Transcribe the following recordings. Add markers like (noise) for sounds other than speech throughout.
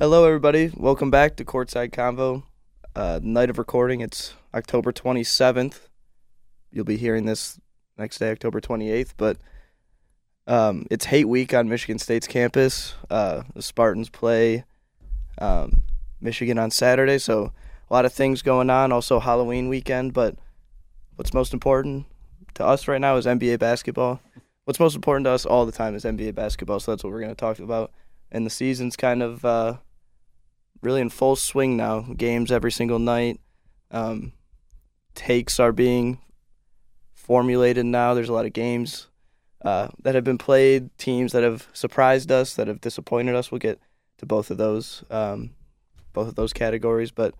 Hello, everybody. Welcome back to Courtside Convo. Uh, night of recording. It's October 27th. You'll be hearing this next day, October 28th. But um, it's hate week on Michigan State's campus. Uh, the Spartans play um, Michigan on Saturday, so a lot of things going on. Also, Halloween weekend. But what's most important to us right now is NBA basketball. What's most important to us all the time is NBA basketball. So that's what we're going to talk about. And the season's kind of uh, really in full swing now. Games every single night. Um, takes are being formulated now. There's a lot of games uh, that have been played, teams that have surprised us, that have disappointed us. We'll get to both of those, um, both of those categories. But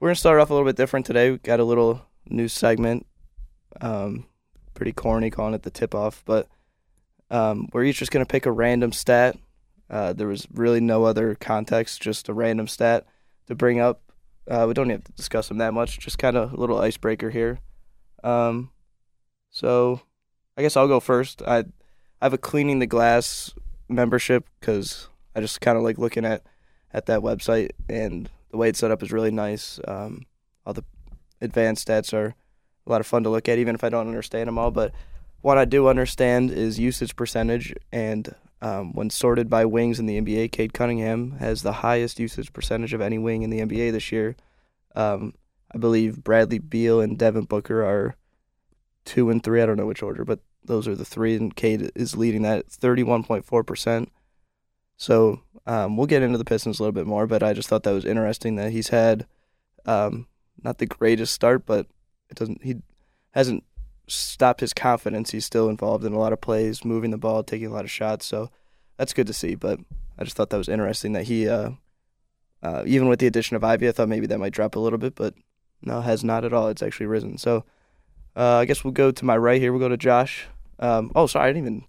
we're gonna start off a little bit different today. We got a little new segment, um, pretty corny, calling it the tip off, but um, we're each just gonna pick a random stat. Uh, there was really no other context, just a random stat to bring up. Uh, we don't have to discuss them that much. Just kind of a little icebreaker here. Um, so I guess I'll go first. I I have a cleaning the glass membership because I just kind of like looking at at that website and the way it's set up is really nice. Um, all the advanced stats are a lot of fun to look at, even if I don't understand them all. But what I do understand is usage percentage, and um, when sorted by wings in the NBA, Cade Cunningham has the highest usage percentage of any wing in the NBA this year. Um, I believe Bradley Beal and Devin Booker are two and three. I don't know which order, but those are the three, and Cade is leading that at 31.4%. So um, we'll get into the Pistons a little bit more, but I just thought that was interesting that he's had um, not the greatest start, but it doesn't he hasn't stopped his confidence. He's still involved in a lot of plays, moving the ball, taking a lot of shots. So that's good to see. But I just thought that was interesting that he, uh, uh, even with the addition of Ivey, I thought maybe that might drop a little bit, but no, has not at all. It's actually risen. So uh, I guess we'll go to my right here. We'll go to Josh. Um, oh, sorry, I didn't even.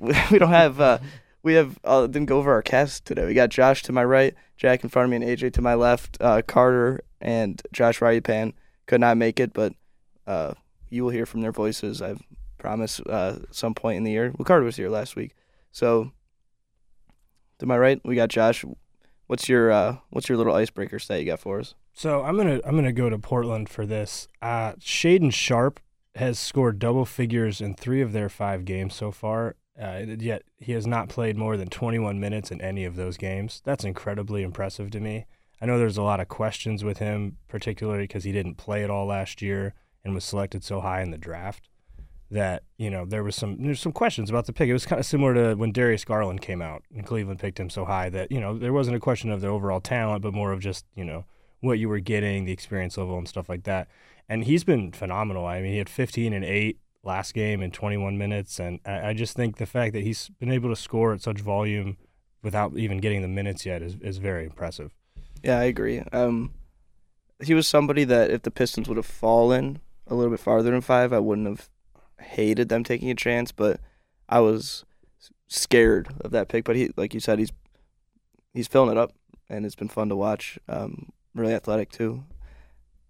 (laughs) We don't have. Uh, we have. Uh, didn't go over our cast today. We got Josh to my right, Jack in front of me, and AJ to my left. Uh, Carter and Josh Ryan could not make it, but uh, you will hear from their voices. I promise. Uh, some point in the year. Carter was here last week, so to my right we got Josh. What's your uh, what's your little icebreaker stat you got for us? So I'm gonna I'm gonna go to Portland for this. Uh, Shaedon Sharpe has scored double figures in three of their five games so far. Uh, yet he has not played more than 21 minutes in any of those games. That's incredibly impressive to me. I know there's a lot of questions with him, particularly because he didn't play at all last year and was selected so high in the draft. That you know there was some there's some questions about the pick. It was kind of similar to when Darius Garland came out and Cleveland picked him so high that you know there wasn't a question of the overall talent, but more of just you know what you were getting, the experience level, and stuff like that. And he's been phenomenal. I mean, he had 15 and 8 last game in 21 minutes. And I, I just think the fact that he's been able to score at such volume without even getting the minutes yet is, is very impressive. Yeah, I agree. Um, he was somebody that if the Pistons would have fallen a little bit farther than five, I wouldn't have hated them taking a chance, but I was scared of that pick. But he, like you said, he's he's filling it up, and it's been fun to watch. Um, really athletic too.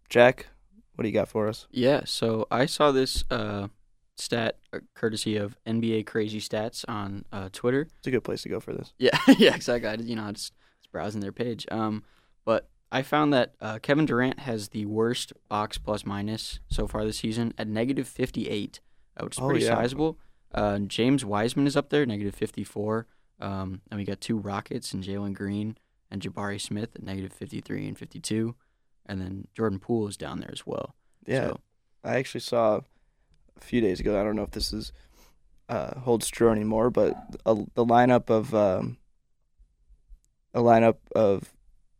Jack, what do you got for us? Yeah, so I saw this uh, stat uh, courtesy of NBA Crazy Stats on uh, Twitter. It's a good place to go for this. Yeah, (laughs) yeah, exactly. I, you know, just, just browsing their page. Um, but I found that uh, Kevin Durant has the worst box plus minus so far this season at negative 58, uh, which is Oh, pretty yeah. sizable. Uh, James Wiseman is up there, negative 54. Um, and we got two Rockets and Jalen Green and Jabari Smith at negative 53 and 52. And then Jordan Poole is down there as well. Yeah, So, I actually saw a few days ago. I don't know if this is uh, holds true anymore, but a, the lineup of um, a lineup of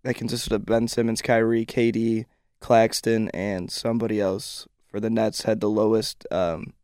that consisted of Ben Simmons, Kyrie, KD, Claxton, and somebody else for the Nets had the lowest um,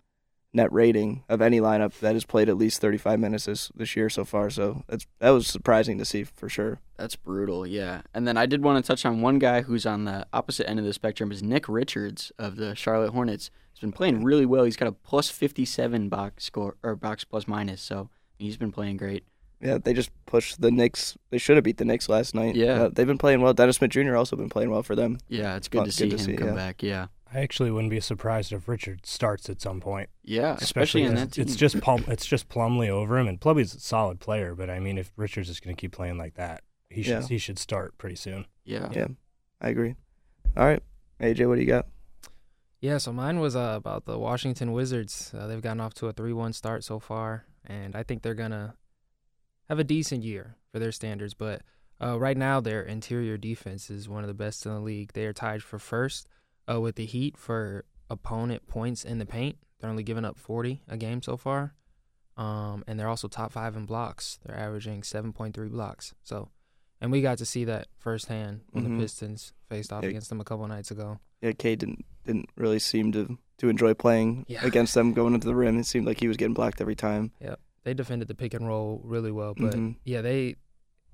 net rating of any lineup that has played at least 35 minutes this, this year so far. So that's that was surprising to see for sure. That's brutal, yeah. And then I did want to touch on one guy who's on the opposite end of the spectrum is Nick Richards of the Charlotte Hornets. He's been playing really well. He's got a plus 57 box score or box plus minus, so he's been playing great. Yeah, they just pushed the Knicks. They should have beat the Knicks last night. Yeah. Uh, they've been playing well. Dennis Smith Jr. also been playing well for them. Yeah, it's good Fun- to see good to him come yeah. back. Yeah. I actually wouldn't be surprised if Richard starts at some point. Yeah, especially, in that team. It's just Plum, it's just Plumlee over him, and Plumlee's a solid player. But I mean, if Richards is going to keep playing like that, he should Yeah. he should start pretty soon. Yeah. Yeah. I agree. All right, AJ, what do you got? Yeah, so mine was uh, about the Washington Wizards. Uh, they've gotten off to a 3 1 start so far, and I think they're going to have a decent year for their standards. But uh, right now, their interior defense is one of the best in the league. They are tied for first uh, with the Heat for opponent points in the paint. They're only giving up 40 a game so far. Um, and they're also top five in blocks. They're averaging 7.3 blocks. So, and we got to see that firsthand when Mhm. the Pistons faced off Yeah. against them a couple nights ago. Yeah, K didn't didn't really seem to to enjoy playing Yeah. against them (laughs) going into the rim. It seemed like he was getting blocked every time. They defended the pick and roll really well. But Mhm. yeah, they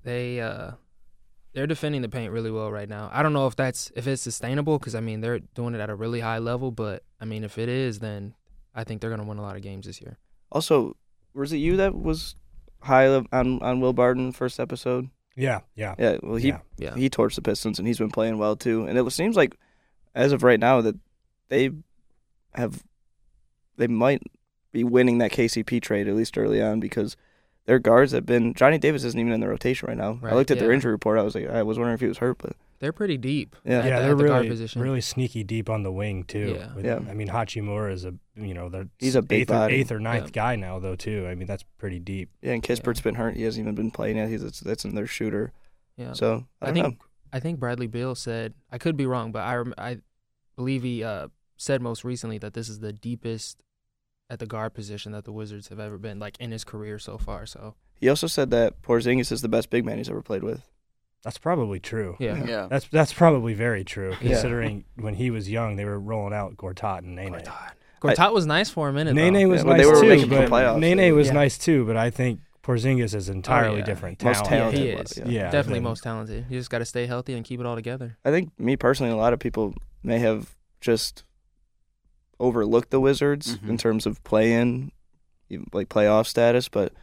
they uh they're defending the paint really well right now. I don't know if that's if it's sustainable because I mean they're doing it at a really high level. But I mean if it is, then I think they're gonna win a lot of games this year. Also, was it you that was high on on Will Barton first episode? Yeah, yeah, Yeah, well he yeah. Yeah, he torched the Pistons and he's been playing well too. And it seems like as of right now that they have they might be winning that KCP trade at least early on because their guards have been Johnny Davis isn't even in the rotation right now. I looked at their injury report. I was like I was wondering if he was hurt, but they're pretty deep. Yeah. yeah, the, they're at the guard really position. really sneaky deep on the wing too. Yeah. With- Yeah. I mean Hachimura is a you know they're He's a eighth or, eighth or ninth Yeah. guy now though too. I mean that's pretty deep. yeah, and Kispert's been hurt. He hasn't even been playing yet. He's that's, that's in their shooter. Yeah, So I, I don't think know. I think Bradley Beal said I could be wrong, but I I believe he uh, said most recently that this is the deepest at the guard position that the Wizards have ever been, like in his career so far. So He also said that Porzingis is the best big man he's ever played with. That's probably true. yeah, Yeah. That's that's probably very true Yeah. considering when he was young they were rolling out Gortat and Nene. Gortat. Gortat was nice for a minute. Nene though. was Yeah, when they nice were too, making but playoffs, Nene they- was Yeah. nice too. But I think Porzingis is entirely oh, yeah. different Most talented. Yeah, he was, is. yeah. Yeah, Definitely most talented. You just got to stay healthy and keep it all together. I think me personally, a lot of people may have just overlooked the Wizards Mhm. in terms of play-in, like playoff status. But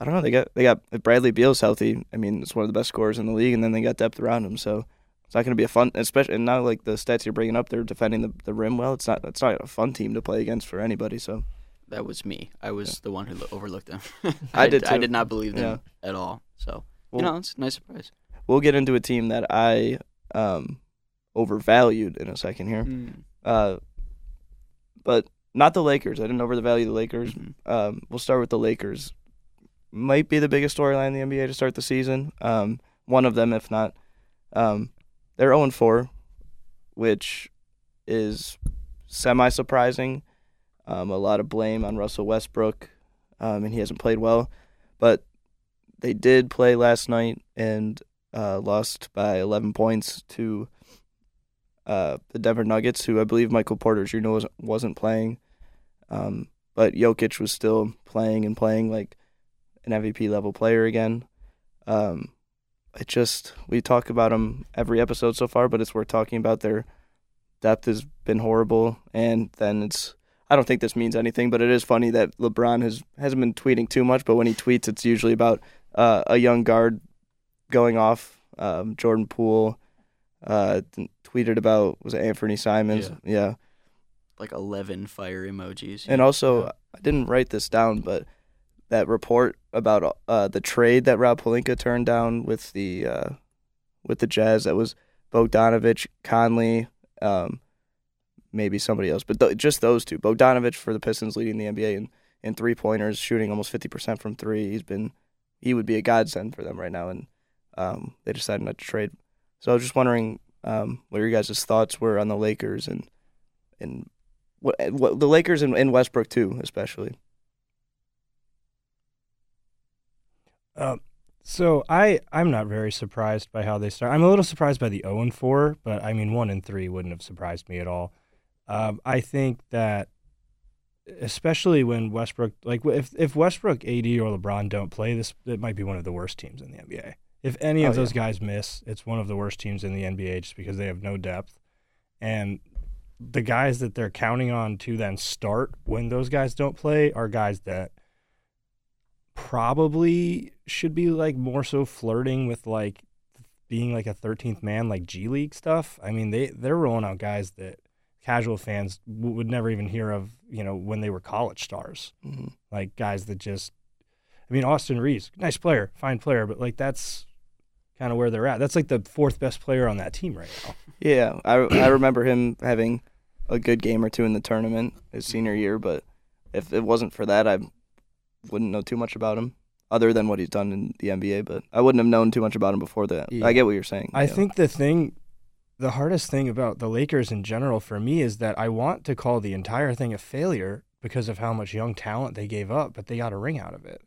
I don't know. They got they got if Bradley Beal's healthy. I mean, it's one of the best scorers in the league, and then they got depth around him. So it's not going to be a fun, especially and now like the stats you're bringing up, they're defending the, the rim well. It's not it's not a fun team to play against for anybody. So That was me. I was the one who overlooked them. (laughs) I did I did not believe them at all. So Well- you know, it's a nice surprise. we'll get into a team that I um overvalued in a second here. Uh, but not the Lakers. I didn't overvalue the value of the Lakers. Mhm. Um, we'll start with the Lakers. Might be the biggest storyline in the NBA to start the season. Um, one of them, if not. Um, they're 0 4, which is semi surprising. Um, a lot of blame on Russell Westbrook, um, and he hasn't played well. But they did play last night and uh, lost by 11 points to uh, the Denver Nuggets, who I believe Michael Porter Jr. was, wasn't playing. Um, but Jokic was still playing and playing like an MVP level player again. Um, it just we talk about them every episode so far, but it's worth talking about. Their depth has been horrible, and then it's I don't think this means anything, but it is funny that LeBron has hasn't been tweeting too much, but when he tweets, it's usually about uh, a young guard going off. Um, Jordan Poole uh, tweeted about was it Anfernee Simons? yeah. Like eleven fire emojis. And also, Yeah. I didn't write this down, but that report about uh, the trade that Rob Pelinka turned down with the uh, with the Jazz that was Bogdanovich, Conley, um, maybe somebody else, but th- just those two. Bogdanovich for the Pistons, leading the NBA in, in three pointers, shooting almost fifty percent from three. He's been he would be a godsend for them right now, and um, they decided not to trade. So I was just wondering um, what your guys' thoughts were on the Lakers and and what, what the Lakers and, and Westbrook too, especially. Um, so I I'm not very surprised by how they start. I'm a little surprised by the 0 and 4, but I mean 1 and 3 wouldn't have surprised me at all. Um, I think that especially when Westbrook like if if Westbrook, AD or LeBron don't play, this it might be one of the worst teams in the NBA. If any Oh, of those yeah. guys miss, it's one of the worst teams in the NBA just because they have no depth. And the guys that they're counting on to then start when those guys don't play are guys that probably should be like more so flirting with like being like a 13th man like G League stuff. I mean, they they're rolling out guys that casual fans w- would never even hear of, you know, when they were college stars. hmm Like guys that just I mean, Austin Reaves, nice player, fine player, but like that's kind of where they're at. That's like the fourth best player on that team right now. Yeah, I I remember him having a good game or two in the tournament his senior year, but if it wasn't for that, I wouldn't know too much about him other than what he's done in the NBA. But I wouldn't have known too much about him before that. Yeah. I get what you're saying. I yeah. think the thing, the hardest thing about the Lakers in general for me is that I want to call the entire thing a failure because of how much young talent they gave up, but they got a ring out of it.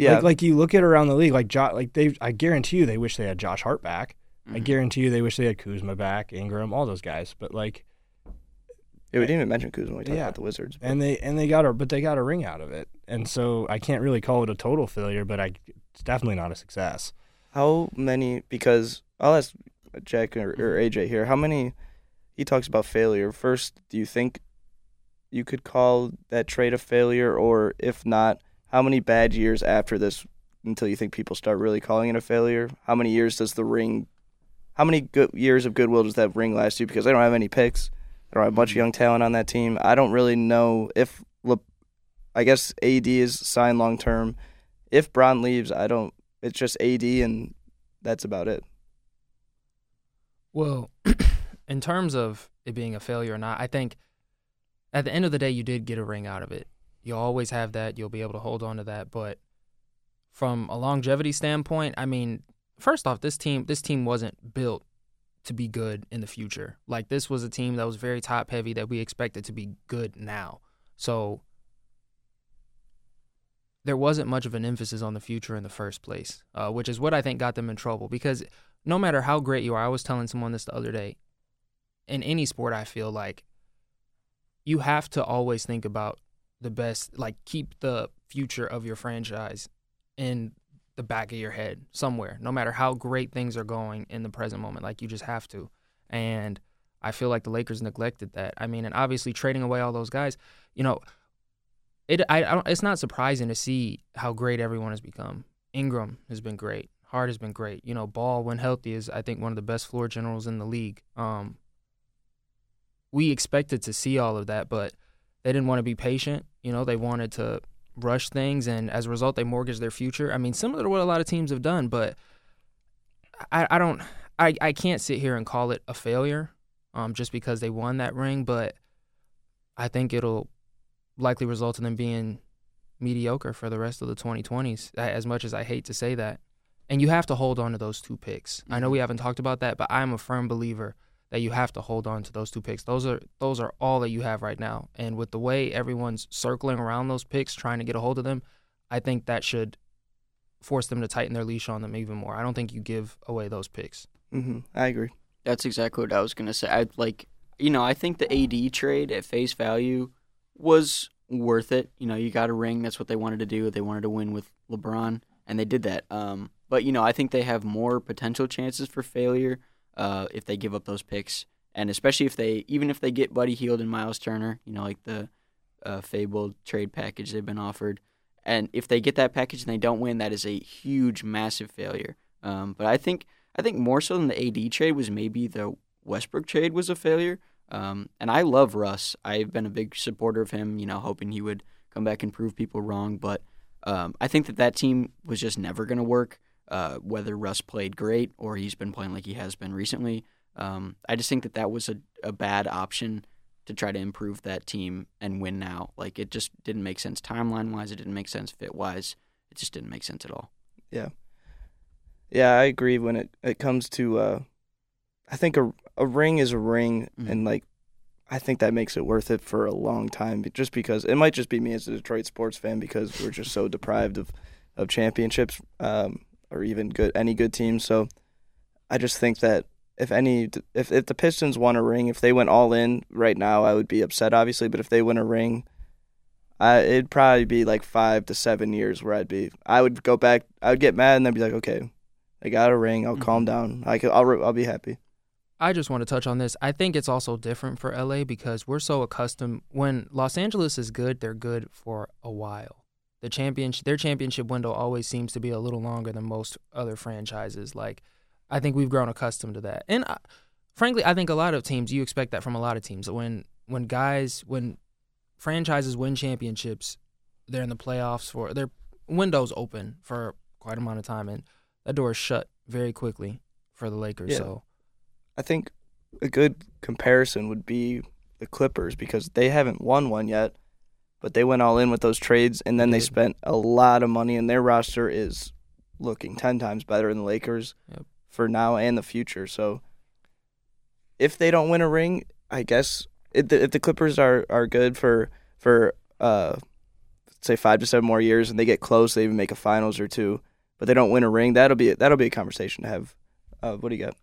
Yeah, Like, like you look at around the league, like jo- like they, I guarantee you they wish they had Josh Hart back. I Mhm. guarantee you they wish they had Kuzma back, Ingram, all those guys. But like, yeah, we didn't even mention Kuzma when we talked Yeah. about the Wizards. but- and they and they got a but they got a ring out of it, and so I can't really call it a total failure, but I it's definitely not a success. How many? Because I'll ask Jack or, or AJ here. How many? He talks about failure. First, do you think you could call that trade a failure, or if not, how many bad years after this until you think people start really calling it a failure? How many years does the ring? How many good years of goodwill does that ring last you? Because they don't have any picks. They don't have a bunch of young talent on that team. I don't really know if. Le- I guess AD is signed long term. If Bron leaves, I don't it's just AD and that's about it. Well, (clears throat) in terms of it being a failure or not, I think at the end of the day, you did get a ring out of it. You'll always have that. You'll be able to hold on to that. But from a longevity standpoint, I mean, first off, this team this team wasn't built to be good in the future. Like this was a team that was very top heavy that we expected to be good now. So there wasn't much of an emphasis on the future in the first place, uh, which is what I think got them in trouble. Because no matter how great you are, I was telling someone this the other day. In any sport, I feel like you have to always think about the best, like keep the future of your franchise in the back of your head somewhere, no matter how great things are going in the present moment. Like you just have to. And I feel like the Lakers neglected that. I mean, and obviously trading away all those guys, you know, it I, I it's not surprising to see how great everyone has become. Ingram has been great. Hart has been great. You know, Ball when healthy is I think one of the best floor generals in the league. Um, we expected to see all of that, but they didn't want to be patient. You know, they wanted to rush things, and as a result, they mortgaged their future. I mean, similar to what a lot of teams have done, but I, I don't, I, I can't sit here and call it a failure, um, just because they won that ring. But I think it'll likely result in them being mediocre for the rest of the 2020s. As much as I hate to say that, and you have to hold on to those two picks. I know we haven't talked about that, but I'm a firm believer that you have to hold on to those two picks. Those are those are all that you have right now. And with the way everyone's circling around those picks, trying to get a hold of them, I think that should force them to tighten their leash on them even more. I don't think you give away those picks. hmm I agree. That's exactly what I was gonna say. I like, you know, I think the AD trade at face value was worth it. You know, you got a ring. That's what they wanted to do. They wanted to win with LeBron, and they did that. Um, but you know, I think they have more potential chances for failure uh, if they give up those picks, and especially if they, even if they get Buddy Hield and Miles Turner, you know, like the uh, fabled trade package they've been offered, and if they get that package and they don't win, that is a huge, massive failure. Um, but I think, I think more so than the AD trade was maybe the Westbrook trade was a failure. Um, and I love Russ. I've been a big supporter of him. You know, hoping he would come back and prove people wrong. But um, I think that that team was just never going to work. Uh, whether Russ played great or he's been playing like he has been recently, um, I just think that that was a, a bad option to try to improve that team and win now. Like it just didn't make sense timeline wise. It didn't make sense fit wise. It just didn't make sense at all. Yeah, yeah, I agree when it, it comes to uh I think a a ring is a ring Mhm. and like I think that makes it worth it for a long time just because it might just be me as a Detroit sports fan because we're just so deprived of of championships um or even good any good team. so I just think that if any if if the Pistons won a ring if they went all in right now I would be upset obviously but if they win a ring I, it'd probably be like five to seven years where I'd be. I would go back. I would get mad and then be like, okay, I got a ring. I'll calm mm-hmm. down. I could, I'll I'll be happy. I just want to touch on this. I think it's also different for LA because we're so accustomed when Los Angeles is good, they're good for a while. The championship their championship window always seems to be a little longer than most other franchises. Like I think we've grown accustomed to that. And uh, frankly, I think a lot of teams you expect that from a lot of teams. When when guys when franchises win championships, they're in the playoffs for their windows open for quite a amount of time and that door is shut very quickly for the Lakers. Yeah. So I think a good comparison would be the Clippers because they haven't won one yet, but they went all in with those trades and then They spent a lot of money and their roster is looking 10 times better than the Lakers Yep. for now and the future. So if they don't win a ring, I guess if the, if the Clippers are, are good for for uh say 5 to 7 more years and they get close, they even make a finals or two, but they don't win a ring, that'll be that'll be a conversation to have. Uh, what do you got?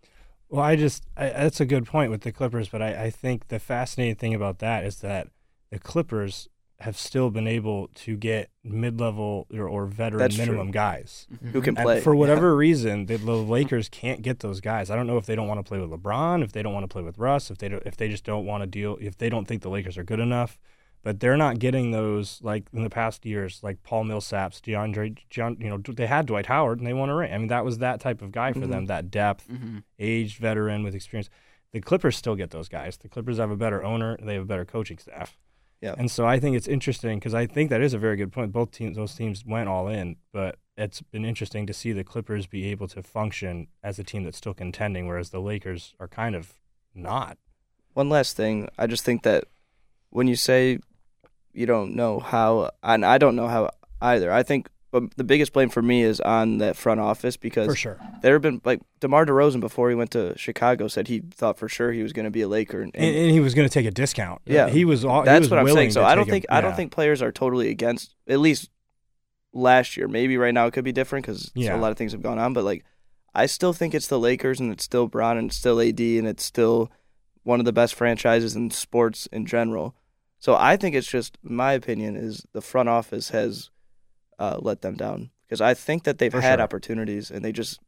Well, I just I, that's a good point with the Clippers, but I, I think the fascinating thing about that is that the Clippers have still been able to get mid-level or, or veteran That's true. minimum guys. Who can And play? for Yeah. whatever reason, the, the Lakers can't get those guys. I don't know if they don't want to play with LeBron, if they don't want to play with Russ, if they don't, if they just don't want to deal, if they don't think the Lakers are good enough. But they're not getting those like in the past years, like Paul Millsaps, DeAndre, John, you know, they had Dwight Howard and they won a ring. I mean, that was that type of guy for Mhm. them, that depth, hmm aged veteran with experience. The Clippers still get those guys. The Clippers have a better owner. They have a better coaching staff. Yeah. And so I think it's interesting because I think that is a very good point. Both teams, those teams went all in, but it's been interesting to see the Clippers be able to function as a team that's still contending, whereas the Lakers are kind of not. One last thing, I just think that when you say you don't know how, and I don't know how either. I think, but the biggest blame for me is on that front office because For sure. there have been like DeMar DeRozan before he went to Chicago said he thought for sure he was going to be a Laker, and, And, and he was going to take a discount. Yeah. He was all, he that's was what I'm saying. So I don't take a- think I don't think players are totally against. At least last year, maybe right now it could be different because Yeah. a lot of things have gone on. But like, I still think it's the Lakers, and it's still Bron, and it's still AD, and it's still one of the best franchises in sports in general. So I think it's just my opinion is the front office has uh, let them down because I think that they've For had sure. opportunities and they just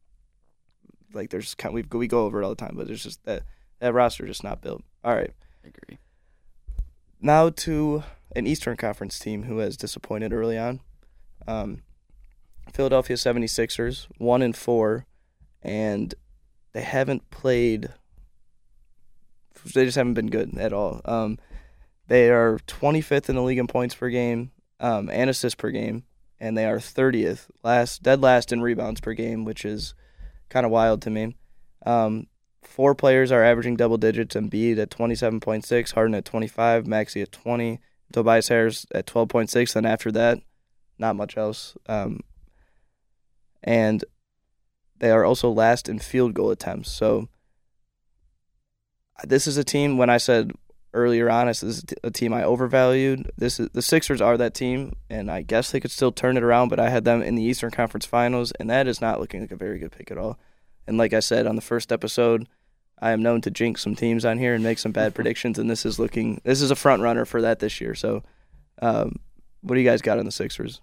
like there's kind we we go over it all the time, but there's just that that roster just not built. All right. I agree. Now to an Eastern Conference team who has disappointed early on. Um, Philadelphia 76ers, 1 and 4, and they haven't played they just haven't been good at all. Um, they are 25th in the league in points per game um, and assists per game, and they are 30th, last dead last in rebounds per game, which is kind of wild to me. Um, four players are averaging double digits: Embiid at 27.6, Harden at 25, Maxey at 20, Tobias Harris at 12.6. Then after that, not much else. Um, and they are also last in field goal attempts. So this is a team. When I said earlier on, this is a team I overvalued. This is the Sixers are that team, and I guess they could still turn it around. But I had them in the Eastern Conference Finals, and that is not looking like a very good pick at all. And like I said on the first episode, I am known to jinx some teams on here and make some bad (laughs) predictions, and this is looking this is a front runner for that this year. So, um, what do you guys got on the Sixers?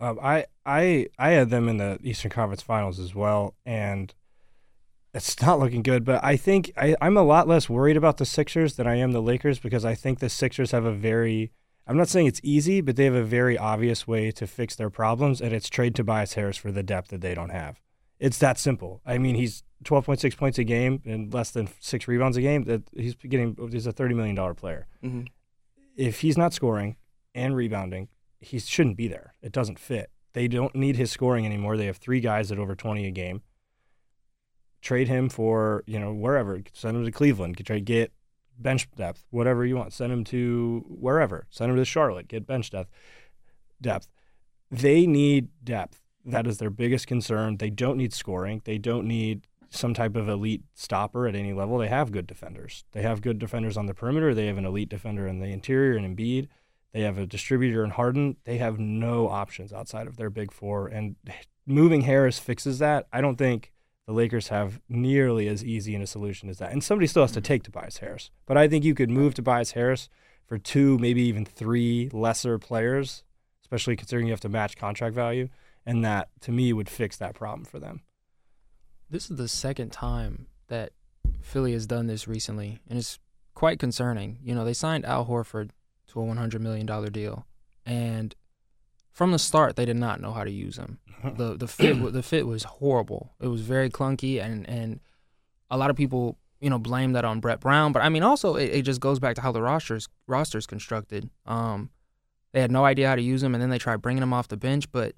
Um, I I I had them in the Eastern Conference Finals as well, and it's not looking good. But I think I, I'm a lot less worried about the Sixers than I am the Lakers because I think the Sixers have a very I'm not saying it's easy, but they have a very obvious way to fix their problems, and it's trade Tobias Harris for the depth that they don't have. It's that simple. I mean, he's 12.6 points a game and less than six rebounds a game. That he's getting he's a 30 million dollar player Mm-hmm. if he's not scoring and rebounding, he shouldn't be there. It doesn't fit. They don't need his scoring anymore. They have three guys at over 20 a game. Trade him for, you know, wherever. Send him to Cleveland. Get, trade, get bench depth, whatever you want. Send him to wherever. Send him to Charlotte. Get bench depth. Depth. They need depth. That is their biggest concern. They don't need scoring. They don't need some type of elite stopper at any level. They have good defenders. They have good defenders on the perimeter. They have an elite defender in the interior and in Embiid. They have a distributor in Harden. They have no options outside of their big four. And (sighs) moving Harris fixes that. I don't think the Lakers have nearly as easy in a solution as that. And somebody still has to mm-hmm. take Tobias Harris. But I think you could move Tobias Harris for two, maybe even three lesser players, especially considering you have to match contract value. And that, to me, would fix that problem for them. This is the second time that Philly has done this recently, and it's quite concerning. You know, they signed Al Horford to a $100 million deal, and from the start, they did not know how to use them. the the fit The fit was horrible. It was very clunky, and and a lot of people, you know, blame that on Brett Brown. But I mean, also, it, it just goes back to how the rosters rosters constructed. Um, they had no idea how to use them, and then they tried bringing them off the bench, but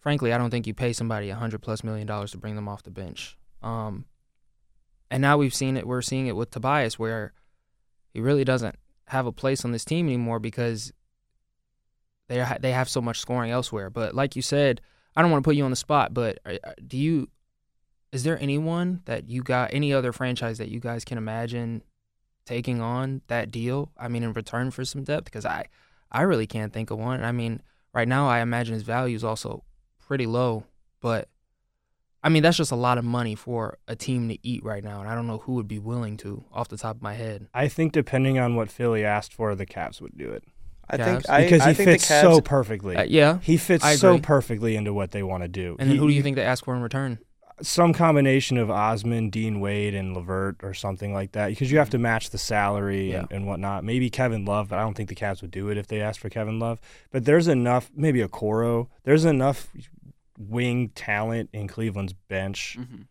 frankly, I don't think you pay somebody a hundred plus million dollars to bring them off the bench. Um, and now we've seen it. We're seeing it with Tobias, where he really doesn't have a place on this team anymore because they they have so much scoring elsewhere. But like you said, I don't want to put you on the spot, but uh, do you? Is there anyone that you got any other franchise that you guys can imagine taking on that deal? I mean, in return for some depth, because I I really can't think of one. I mean, right now I imagine his value is also pretty low, but I mean that's just a lot of money for a team to eat right now, and I don't know who would be willing to off the top of my head. I think depending on what Philly asked for, the Cavs would do it I think I, because I he think fits the Cavs, so perfectly. Uh, yeah, he fits so perfectly into what they want to do. and then He- who do you think they ask for in return? some combination of Osman, Dean Wade, and LeVert, or something like that because you have to match the salary and, and whatnot. Maybe Kevin Love, but I don't think the Cavs would do it if they asked for Kevin Love. But there's enough, maybe Okoro. There's enough wing talent in Cleveland's bench Mm-hmm.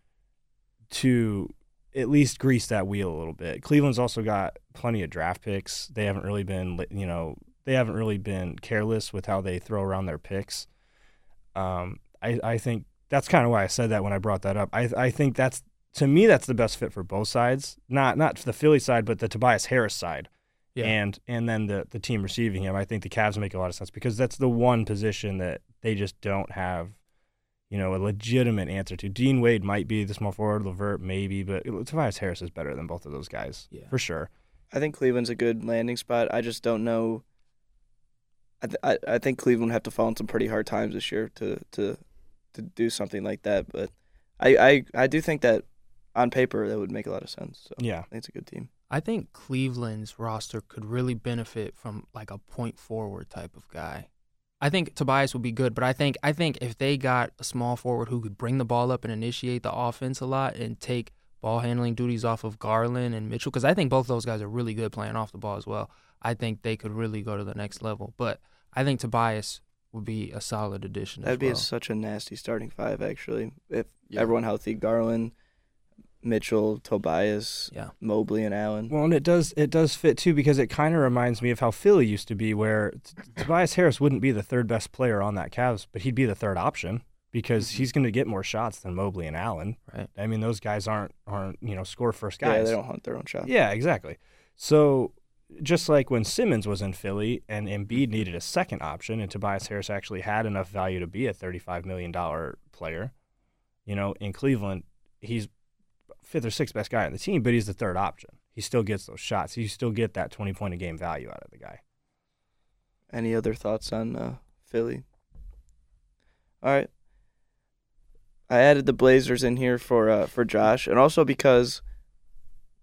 to at least grease that wheel a little bit. Cleveland's also got plenty of draft picks. They haven't really been, you know, they haven't really been careless with how they throw around their picks. Um, I, I think that's kind of why I said that when I brought that up. I, I think that's to me that's the best fit for both sides. Not not the Philly side, but the Tobias Harris side. Yeah. And and then the the team receiving him. I think the Cavs make a lot of sense because that's the one position that they just don't have you know, a legitimate answer to. Dean Wade might be the small forward, Levert maybe, but Tobias Harris is better than both of those guys Yeah. for sure. I think Cleveland's a good landing spot. I just don't know. I th- I, I think Cleveland would have to fall in some pretty hard times this year to to to do something like that. But I I, I do think that on paper that would make a lot of sense. So Yeah, I think it's a good team. I think Cleveland's roster could really benefit from like a point forward type of guy. I think Tobias would be good, but I think I think if they got a small forward who could bring the ball up and initiate the offense a lot and take ball handling duties off of Garland and Mitchell, because I think both those guys are really good playing off the ball as well. I think they could really go to the next level. But I think Tobias would be a solid addition. That'd as be well. a, such a nasty starting five actually. If Yeah. everyone healthy, Garland, Mitchell, Tobias, yeah. Mobley, and Allen. Well, and it does it does fit too because it kind of reminds me of how Philly used to be, where T- Tobias Harris wouldn't be the third best player on that Cavs, but he'd be the third option because mm-hmm. he's going to get more shots than Mobley and Allen. Right. I mean, those guys aren't aren't you know score first yeah, guys. they don't hunt their own shot. Yeah, exactly. So just like when Simmons was in Philly and Embiid needed a second option, and Tobias Harris actually had enough value to be a thirty-five million dollar player, you know, in Cleveland, he's fifth or sixth best guy on the team, but he's the third option. He still gets those shots. You still get that twenty point a game value out of the guy. Any other thoughts on uh, Philly? All right. I added the Blazers in here for uh, for Josh, and also because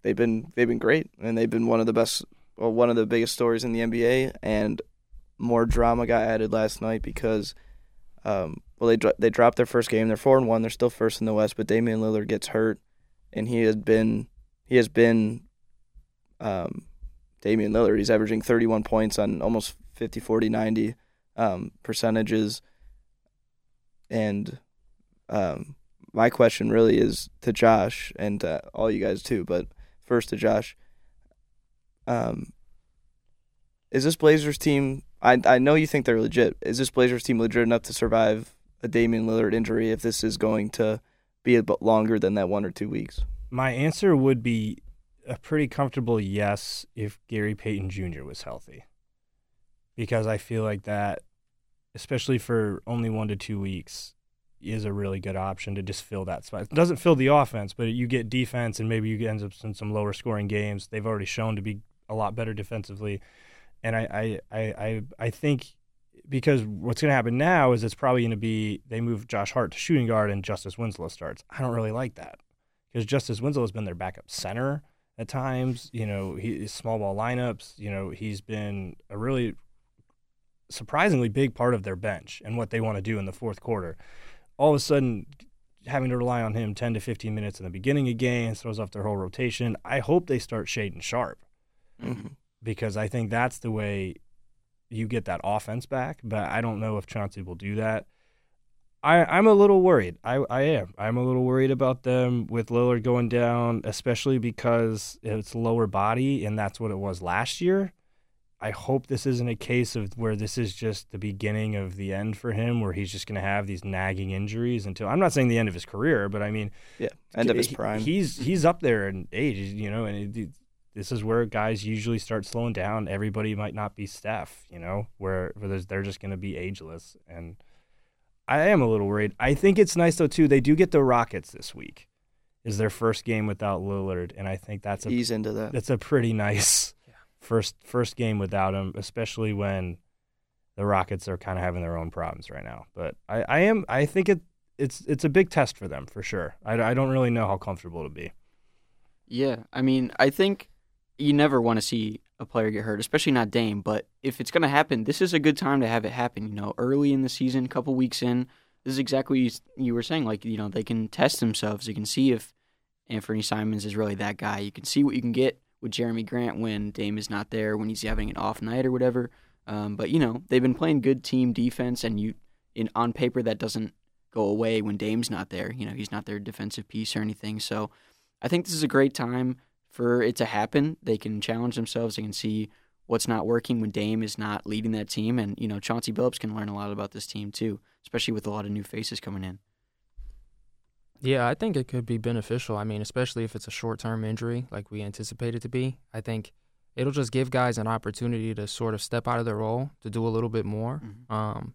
they've been they've been great, and they've been one of the best, well, one of the biggest stories in the NBA, and more drama got added last night because, um, well, they dro- they dropped their first game. They're four and one. They're still first in the West, but Damian Lillard gets hurt, and he has been he has been, um, Damian Lillard. He's averaging 31 points on almost 50, 40, 90 um, percentages. And um, my question really is to Josh and to all you guys too, but first to Josh. Um, is this Blazers team? I I know you think they're legit. Is this Blazers team legit enough to survive a Damian Lillard injury if this is going to be a bit longer than that one or two weeks? My answer would be a pretty comfortable yes if Gary Payton Jr. was healthy. Because I feel like that, especially for only one to two weeks, is a really good option to just fill that spot. It doesn't fill the offense, but you get defense and maybe you get ends up in some lower scoring games. They've already shown to be a lot better defensively. And I, I, I, I, think because what's going to happen now is it's probably going to be they move Josh Hart to shooting guard and Justice Winslow starts. I don't really like that because Justice Winslow has been their backup center at times. You know, he small ball lineups. You know, he's been a really surprisingly big part of their bench and what they want to do in the fourth quarter. All of a sudden, having to rely on him 10 to 15 minutes in the beginning of games throws off their whole rotation. I hope they start Shaedon Sharpe Mm-hmm. because I think that's the way you get that offense back. But I don't know if Chauncey will do that. I, I'm a little worried. I, I am. I'm a little worried about them with Lillard going down, especially because it's lower body, and that's what it was last year. I hope this isn't a case of where this is just the beginning of the end for him, where he's just going to have these nagging injuries until. I'm not saying the end of his career, but I mean, yeah, end of his prime. He's he's up there in age, you know, and it, this is where guys usually start slowing down. Everybody might not be Steph, you know, where, where there's, they're just going to be ageless. And I am a little worried. I think it's nice though too. They do get the Rockets this week. Is their first game without Lillard, and I think that's a Ease into that. that's a pretty nice first first game without him, especially when the Rockets are kind of having their own problems right now. But I, I am I think it it's it's a big test for them for sure. I, I don't really know how comfortable to be. Yeah, I mean, I think you never want to see a player get hurt, especially not Dame. But if it's going to happen, this is a good time to have it happen. You know, early in the season, a couple weeks in, this is exactly what you, you were saying. Like, you know, they can test themselves. You can see if Anfernee Simons is really that guy. You can see what you can get with Jerami Grant when Dame is not there, when he's having an off night or whatever. Um, but you know, they've been playing good team defense, and you, in on paper, that doesn't go away when Dame's not there. You know, he's not their defensive piece or anything. So, I think this is a great time for it to happen. They can challenge themselves. They can see what's not working when Dame is not leading that team, and you know, Chauncey Billups can learn a lot about this team too, especially with a lot of new faces coming in. Yeah, I think it could be beneficial. I mean, especially if it's a short term injury like we anticipate it to be. I think it'll just give guys an opportunity to sort of step out of their role to do a little bit more, Mhm. um,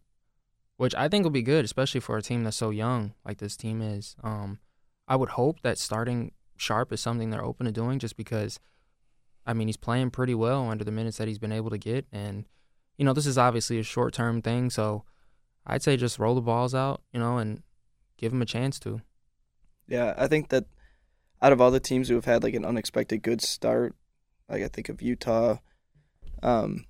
which I think will be good, especially for a team that's so young like this team is. Um, I would hope that starting Sharpe is something they're open to doing just because, I mean, he's playing pretty well under the minutes that he's been able to get. And, you know, this is obviously a short term thing. So I'd say just roll the balls out, you know, and give him a chance to. Yeah, I think that out of all the teams who have had like an unexpected good start, like I think of Utah, um,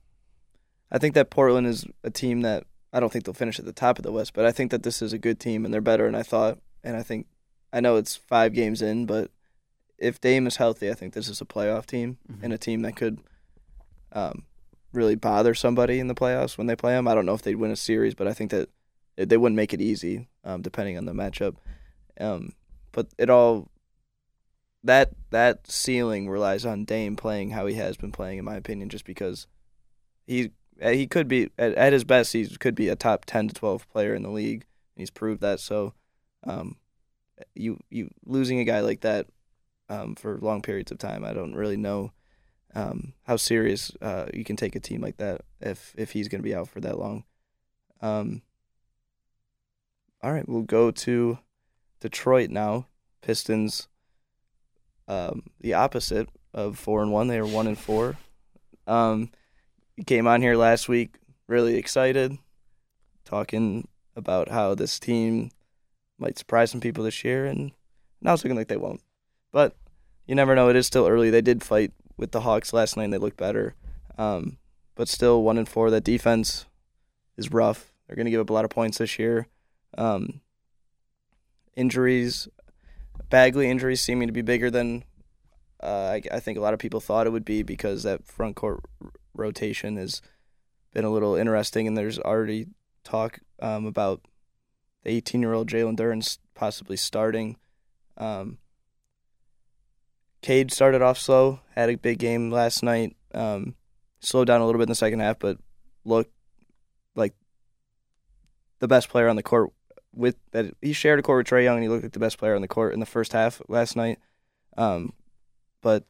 I think that Portland is a team that I don't think they'll finish at the top of the West, but I think that this is a good team and they're better than I thought. And I think I know it's five games in, but if Dame is healthy, I think this is a playoff team Mhm. and a team that could um, really bother somebody in the playoffs when they play them. I don't know if they'd win a series, but I think that they wouldn't make it easy, um, depending on the matchup. Um, but it all that that ceiling relies on Dame playing how he has been playing, in my opinion, just because he he could be at, at his best he could be a top ten to twelve player in the league, and he's proved that. So, um, you you losing a guy like that um, for long periods of time, I don't really know um, how serious uh, you can take a team like that if if he's going to be out for that long. Um, all right, we'll go to Detroit now. Pistons, um, the opposite of four and one. They are one and four. Um, came on here last week, really excited, talking about how this team might surprise some people this year, and now it's looking like they won't. But you never know. It is still early. They did fight with the Hawks last night, and they looked better. Um, but still, one and four. That defense is rough. They're going to give up a lot of points this year. Um, injuries, Bagley injuries seeming to be bigger than uh, I, I think a lot of people thought it would be because that front court r- rotation has been a little interesting, and there's already talk um, about the 18 year old Jalen Duren s- possibly starting. Um, Cade started off slow, had a big game last night. Um, slowed down a little bit in the second half, but looked like the best player on the court. With that, he shared a court with Trae Young, and he looked like the best player on the court in the first half last night. Um, but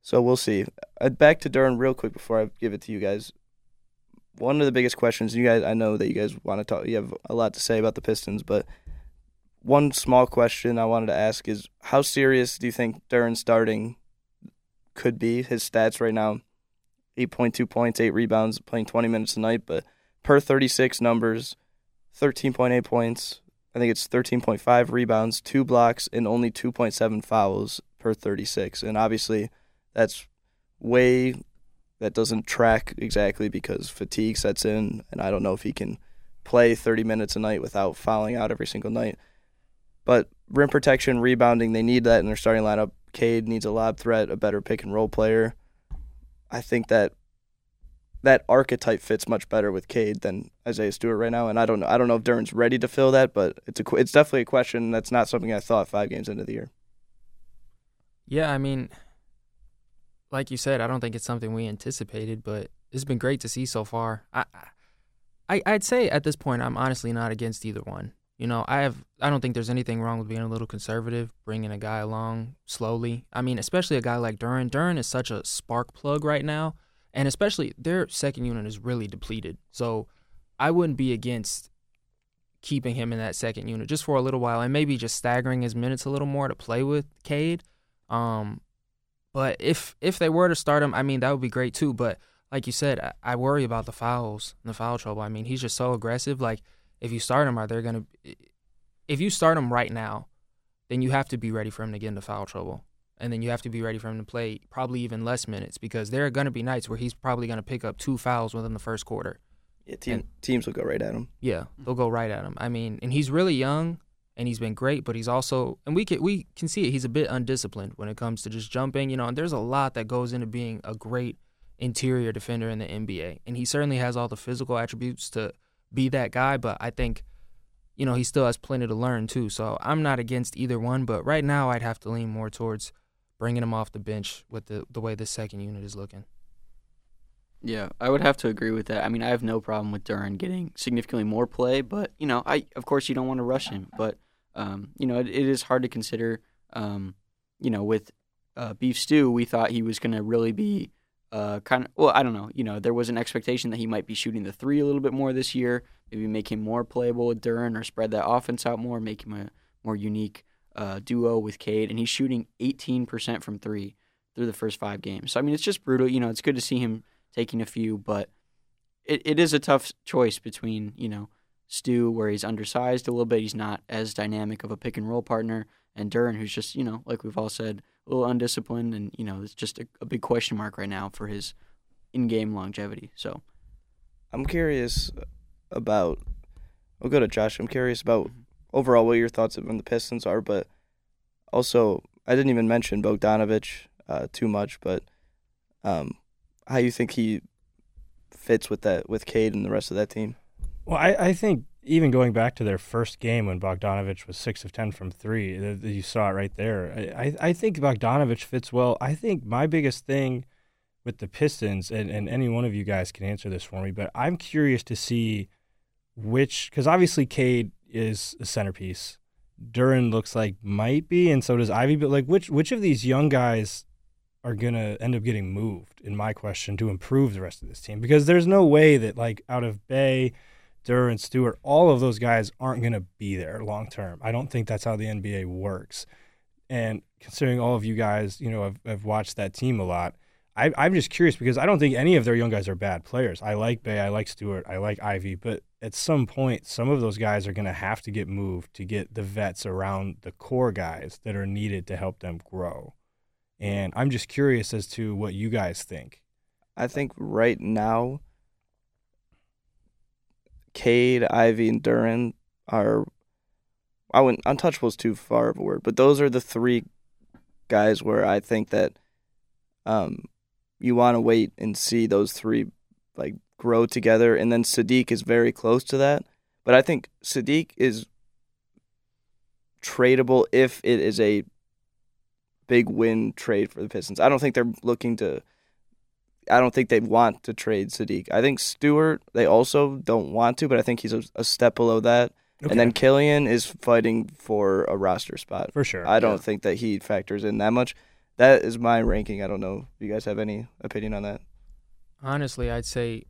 so we'll see. Uh, back to Duren real quick before I give it to you guys. One of the biggest questions you guys, I know that you guys want to talk. You have a lot to say about the Pistons, but one small question I wanted to ask is how serious do you think Duren starting could be? His stats right now 8.2 points, 8 rebounds, playing 20 minutes a night, but per 36 numbers, 13.8 points. I think it's 13.5 rebounds, 2 blocks, and only 2.7 fouls per 36. And obviously, that's way that doesn't track exactly because fatigue sets in, and I don't know if he can play 30 minutes a night without fouling out every single night. But rim protection, rebounding, they need that in their starting lineup. Cade needs a lob threat, a better pick and roll player. I think that that archetype fits much better with Cade than Isaiah Stewart right now, and I don't know. I don't know if Duren's ready to fill that, but it's a it's definitely a question. That's not something I thought five games into the year. Yeah, I mean, like you said, I don't think it's something we anticipated, but it's been great to see so far. I, I I'd say at this point I'm honestly not against either one. You know, I have I don't think there's anything wrong with being a little conservative, bringing a guy along slowly. I mean, especially a guy like Duren. Duren is such a spark plug right now, and especially their second unit is really depleted. So I wouldn't be against keeping him in that second unit just for a little while and maybe just staggering his minutes a little more to play with Cade. Um, but if if they were to start him, I mean that would be great too. But like you said, I, I worry about the fouls and the foul trouble. I mean he's just so aggressive. Like if you start him, are they're gonna? If you start him right now, then you have to be ready for him to get into foul trouble, and then you have to be ready for him to play probably even less minutes because there are gonna be nights where he's probably gonna pick up two fouls within the first quarter. Yeah, team, And- teams will go right at him. Yeah, they'll go right at him. I mean, and he's really young and he's been great, but he's also and we can we can see it. He's a bit undisciplined when it comes to just jumping, you know. And there's a lot that goes into being a great interior defender in the NBA, and he certainly has all the physical attributes to be that guy. But I think, you know, he still has plenty to learn too. So I'm not against either one, but right now I'd have to lean more towards bringing him off the bench with the the way the second unit is looking. Yeah, I would have to agree with that. I mean, I have no problem with Duren getting significantly more play, but you know, I of course you don't want to rush him, but um, you know, it, it is hard to consider. Um, you know, with uh, Beef Stew, we thought he was going to really be uh, kind of well, I don't know. You know, there was an expectation that he might be shooting the three a little bit more this year, maybe make him more playable with Duren or spread that offense out more, make him a more unique uh, duo with Cade, and he's shooting 18% from three through the first five games. So I mean, it's just brutal. You know, it's good to see him taking a few, but it, it is a tough choice between, you know, Stu, where he's undersized a little bit, he's not as dynamic of a pick and roll partner, and Duren, who's just, you know, like we've all said, a little undisciplined, and, you know, it's just a, a big question mark right now for his in game longevity. So, I'm curious about. We'll go to Josh. I'm curious about Mhm. overall what your thoughts on the Pistons are, but also I didn't even mention Bogdanovich uh, too much, but um, how you think he fits with that with Cade and the rest of that team? Well, I, I think even going back to their first game when Bogdanovich was six of ten from three, th- you saw it right there. I, I I think Bogdanovich fits well. I think my biggest thing with the Pistons, and, and any one of you guys can answer this for me, but I'm curious to see which because obviously Cade is a centerpiece. Duren looks like might be, and so does Ivey. But like, which which of these young guys are gonna end up getting moved? In my question, to improve the rest of this team, because there's no way that like out of Bey, Durr and Stewart, all of those guys aren't going to be there long term. I don't think that's how the NBA works. And considering all of you guys, you know, have, have watched that team a lot, I, I'm just curious because I don't think any of their young guys are bad players. I like Bey, I like Stewart, I like Ivey, but at some point, some of those guys are going to have to get moved to get the vets around the core guys that are needed to help them grow. And I'm just curious as to what you guys think. I think right now, Cade, Ivey, and Duren are. I wouldn't untouchable is too far of a word, but those are the three guys where I think that um, you want to wait and see those three like grow together, and then Saddiq is very close to that. But I think Saddiq is tradable if it is a big win trade for the Pistons. I don't think they're looking to I don't think they want to trade Saddiq. I think Stewart they also don't want to, but I think he's a, a step below that. And then Killian is fighting for a roster spot. for sure. I don't Yeah. think that he factors in that much. That is my ranking. I don't know. Do you guys have any opinion on that? Honestly, I'd say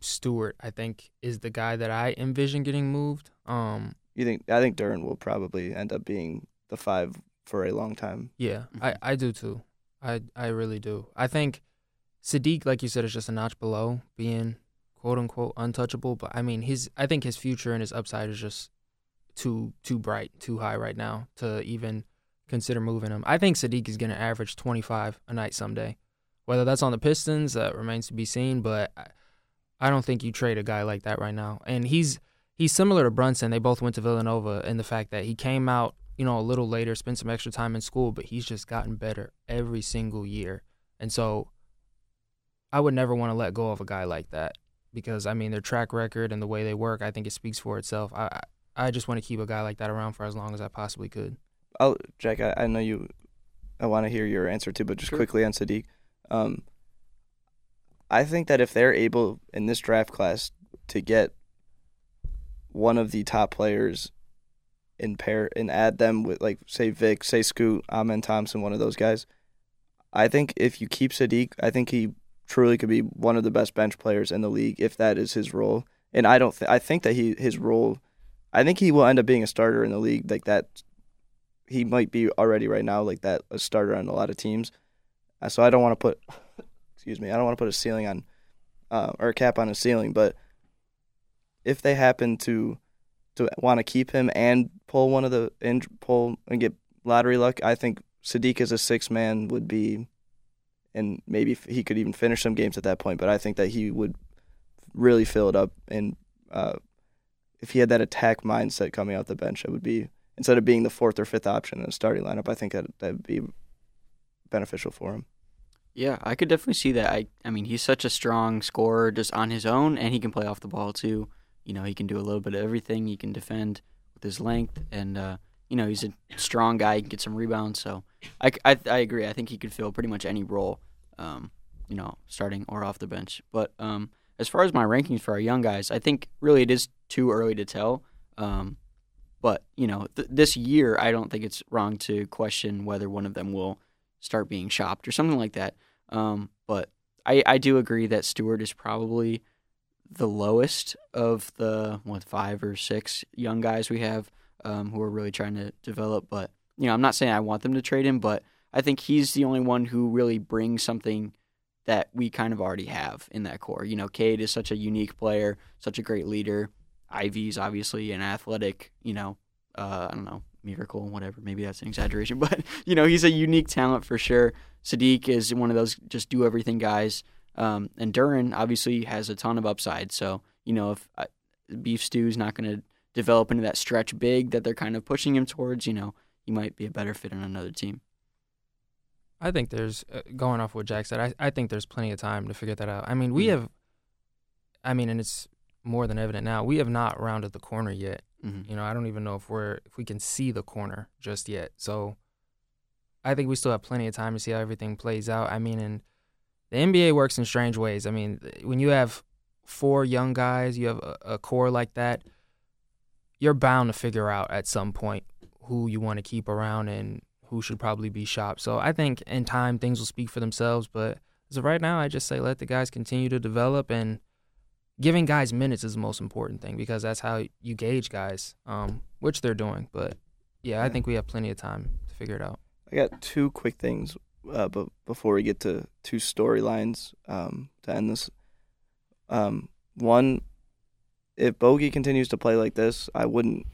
Stewart. I think is the guy that I envision getting moved. Um, You think? I think Duren will probably end up being the five for a long time. yeah, I, I do too. I I really do. I think Saddiq, like you said, is just a notch below being quote unquote untouchable. But I mean, his I think his future and his upside is just too too bright, too high right now to even consider moving him. I think Saddiq is going to average 25 a night someday. Whether that's on the Pistons, that remains to be seen. But I, I don't think you trade a guy like that right now. And he's he's similar to Brunson. They both went to Villanova in the fact that he came out, you know, a little later, spent some extra time in school, but he's just gotten better every single year. And so I would never want to let go of a guy like that because I mean their track record and the way they work, I think it speaks for itself. I I I just want to keep a guy like that around for as long as I possibly could. I'll, Jack, I, I know you. I want to hear your answer too, but just Sure. quickly on Saddiq. Um, I think that if they're able in this draft class to get one of the top players in pair and add them with like say Vic, say Scoot, Amen Thompson, one of those guys. I think if you keep Saddiq, I think he truly could be one of the best bench players in the league if that is his role. And I don't th- I think that he his role I think he will end up being a starter in the league like that he might be already right now like that a starter on a lot of teams. Uh, so I don't want to put (laughs) excuse me, I don't want to put a ceiling on uh, or a cap on a ceiling, but if they happen to to want to keep him and pull one of the and pull and get lottery luck, I think Saddiq as a six man would be, and maybe he could even finish some games at that point. But I think that he would really fill it up, and uh, if he had that attack mindset coming out the bench, it would be instead of being the fourth or fifth option in a starting lineup. I think that that would be beneficial for him. Yeah, I could definitely see that. I I mean, he's such a strong scorer just on his own, and he can play off the ball too. You know, he can do a little bit of everything. He can defend with his length, and uh, you know, he's a strong guy. He can get some rebounds. So I, I, I agree. I think he could fill pretty much any role, um, you know, starting or off the bench. But um, as far as my rankings for our young guys, I think really it is too early to tell. Um, but you know, th- this year, I don't think it's wrong to question whether one of them will start being shopped or something like that. Um, but I, I do agree that Stewart is probably the lowest of the what five or six young guys we have um, who are really trying to develop. But you know, I'm not saying I want them to trade him, but I think he's the only one who really brings something that we kind of already have in that core. You know, Cade is such a unique player, such a great leader. Ivey's obviously an athletic, you know, uh, I don't know, miracle, whatever. Maybe that's an exaggeration, (laughs) but you know, he's a unique talent for sure. Saddiq is one of those just do everything guys. Um, and Duren obviously has a ton of upside. So, you know, if uh, Beef Stew's not going to develop into that stretch big that they're kind of pushing him towards, you know, he might be a better fit on another team. I think there's uh, going off what Jack said. I, I think there's plenty of time to figure that out. I mean, we Mhm. have, I mean, and it's more than evident now. We have not rounded the corner yet. Mm-hmm. You know, I don't even know if we're if we can see the corner just yet. So, I think we still have plenty of time to see how everything plays out. I mean, and the NBA works in strange ways. I mean, when you have four young guys, you have a, a core like that, you're bound to figure out at some point who you want to keep around and who should probably be shopped. So I think in time things will speak for themselves. But as of right now, I just say let the guys continue to develop and giving guys minutes is the most important thing because that's how you gauge guys, um, which they're doing. But yeah, I think we have plenty of time to figure it out. I got two quick things, uh, but before we get to two storylines um, to end this, um, one, if Bogey continues to play like this, I wouldn't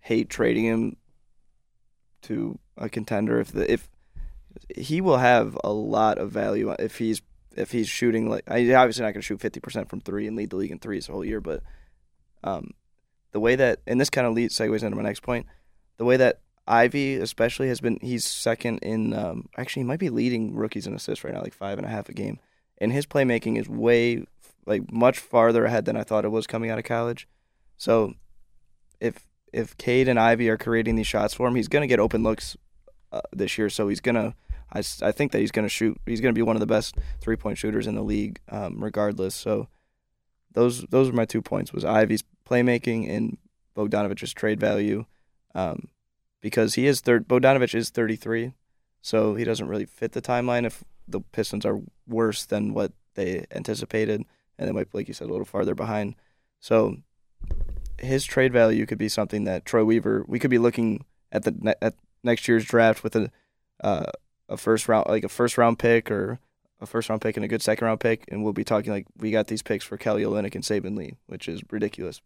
hate trading him to a contender. If the if he will have a lot of value if he's if he's shooting like he's obviously not going to shoot fifty percent from three and lead the league in threes the whole year, but um, the way that and this kind of leads segues into my next point, the way that Ivey especially has been he's second in um, actually he might be leading rookies in assists right now like five and a half a game and his playmaking is way like much farther ahead than I thought it was coming out of college so if if Cade and Ivey are creating these shots for him he's gonna get open looks uh, this year so he's gonna I, I think that he's gonna shoot he's gonna be one of the best three point shooters in the league um, regardless so those those are my two points was Ivey's playmaking and Bogdanovich's trade value um, because he is third. Bogdanovich is 33, so he doesn't really fit the timeline if the Pistons are worse than what they anticipated, and they might, like you said, a little farther behind. So his trade value could be something that Troy Weaver. We could be looking at the ne- at next year's draft with a uh, a first round like a first round pick or a first round pick and a good second round pick, and we'll be talking like we got these picks for Kelly Olynyk and Saben Lee, which is ridiculous.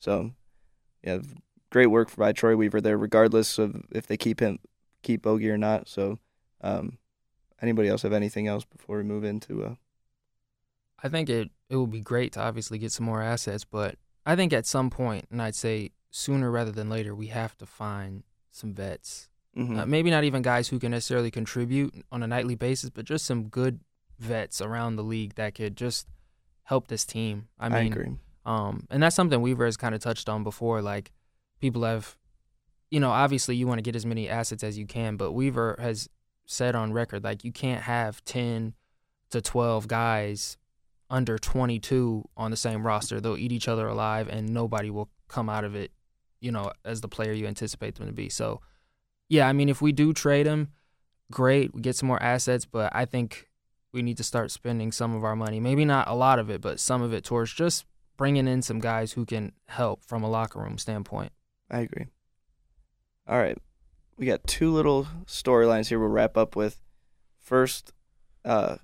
So yeah, great work by Troy Weaver there, regardless of if they keep him keep Bogey or not. So, um, anybody else have anything else before we move into? Uh, I think it it would be great to obviously get some more assets, but I think at some point, and I'd say sooner rather than later, we have to find some vets. mhm. Uh, maybe not even guys who can necessarily contribute on a nightly basis, but just some good vets around the league that could just help this team. I I, mean, agree. um, and that's something Weaver has kind of touched on before. Like people have, you know, obviously you want to get as many assets as you can, but Weaver has said on record like you can't have ten to twelve guys under 22 on the same roster. They'll eat each other alive, and nobody will come out of it, you know, as the player you anticipate them to be. So, yeah, I mean, if we do trade him, great, we get some more assets, but I think we need to start spending some of our money. Maybe not a lot of it, but some of it towards just bringing in some guys who can help from a locker room standpoint. I agree. All right. We got two little storylines here we'll wrap up with. First, uh,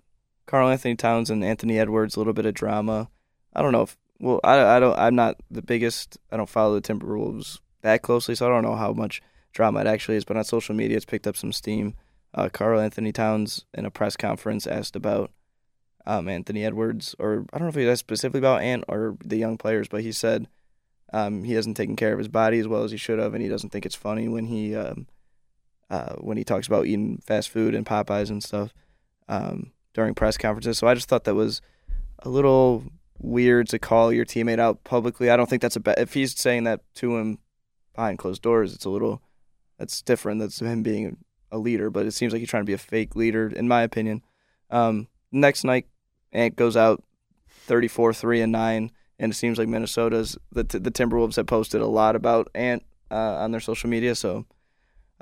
Karl Anthony Towns and Anthony Edwards, a little bit of drama. I don't know if well, I, I don't I'm not the biggest I don't follow the Timberwolves that closely, so I don't know how much drama it actually is, but on social media it's picked up some steam. Uh, Karl Anthony Towns in a press conference asked about um, Anthony Edwards, or I don't know if he asked specifically about Ant or the young players, but he said um, he hasn't taken care of his body as well as he should have, and he doesn't think it's funny when he um, uh, when he talks about eating fast food and Popeyes and stuff um, during press conferences. So I just thought that was a little weird to call your teammate out publicly. I don't think that's a bad. If he's saying that to him behind closed doors, it's a little that's different. That's him being a leader, but it seems like he's trying to be a fake leader, in my opinion. Um, next night, Ant goes out 34 3 and 9 and it seems like Minnesota's the the Timberwolves have posted a lot about Ant uh, on their social media. So